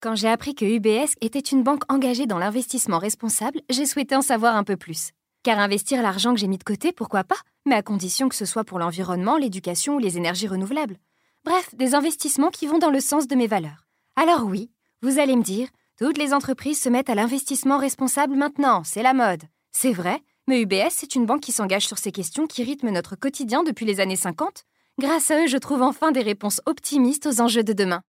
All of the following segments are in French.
Quand j'ai appris que UBS était une banque engagée dans l'investissement responsable, j'ai souhaité en savoir un peu plus. Car investir l'argent que j'ai mis de côté, pourquoi pas Mais à condition que ce soit pour l'environnement, l'éducation ou les énergies renouvelables. Bref, des investissements qui vont dans le sens de mes valeurs. Alors oui, vous allez me dire, toutes les entreprises se mettent à l'investissement responsable maintenant, c'est la mode. C'est vrai, mais UBS, c'est une banque qui s'engage sur ces questions qui rythment notre quotidien depuis les années 50. Grâce à eux, je trouve enfin des réponses optimistes aux enjeux de demain.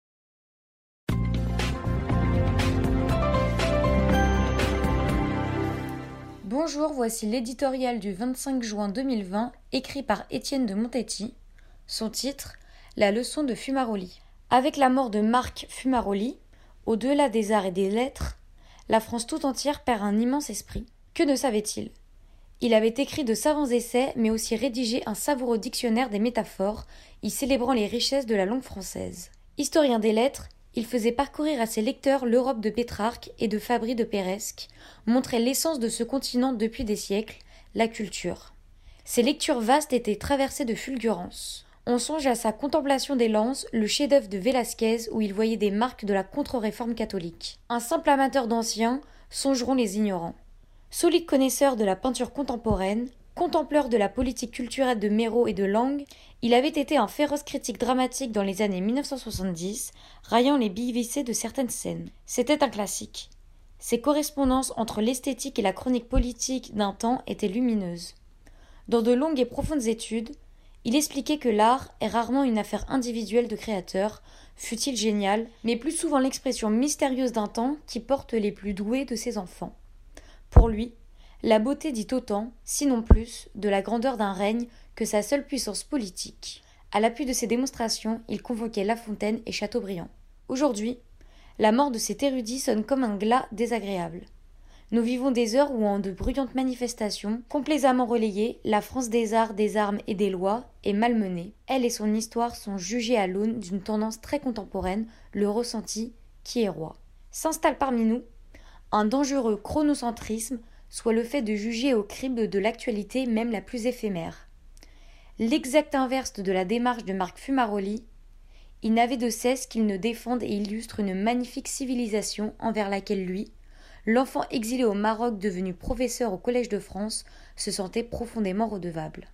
Bonjour, voici l'éditorial du 25 juin 2020, écrit par Étienne de Montetti. Son titre La leçon de Fumaroli. Avec la mort de Marc Fumaroli, au-delà des arts et des lettres, la France tout entière perd un immense esprit. Que ne savait-il? Il avait écrit de savants essais, mais aussi rédigé un savoureux dictionnaire des métaphores, y célébrant les richesses de la langue française. Historien des lettres, il faisait parcourir à ses lecteurs l'Europe de Pétrarque et de Fabry de Péresque, montrait l'essence de ce continent depuis des siècles, la culture. Ses lectures vastes étaient traversées de fulgurances. On songe à sa contemplation des lances, le chef-d'œuvre de Vélasquez où il voyait des marques de la contre-réforme catholique. Un simple amateur d'anciens, songeront les ignorants. Solide connaisseur de la peinture contemporaine, Contempleur de la politique culturelle de Méro et de Lang, il avait été un féroce critique dramatique dans les années 1970, raillant les billevissés de certaines scènes. C'était un classique. Ses correspondances entre l'esthétique et la chronique politique d'un temps étaient lumineuses. Dans de longues et profondes études, il expliquait que l'art est rarement une affaire individuelle de créateur, fût-il génial, mais plus souvent l'expression mystérieuse d'un temps qui porte les plus doués de ses enfants. Pour lui, la beauté dit autant, sinon plus, de la grandeur d'un règne que sa seule puissance politique. À l'appui de ces démonstrations, il convoquait La Fontaine et Chateaubriand. Aujourd'hui, la mort de cet érudit sonne comme un glas désagréable. Nous vivons des heures où, en de bruyantes manifestations, complaisamment relayées, la France des arts, des armes et des lois est malmenée. Elle et son histoire sont jugées à l'aune d'une tendance très contemporaine, le ressenti qui est roi. S'installe parmi nous un dangereux chronocentrisme soit le fait de juger au crible de l'actualité même la plus éphémère. L'exact inverse de la démarche de Marc Fumaroli, il n'avait de cesse qu'il ne défende et illustre une magnifique civilisation envers laquelle lui, l'enfant exilé au Maroc devenu professeur au Collège de France, se sentait profondément redevable.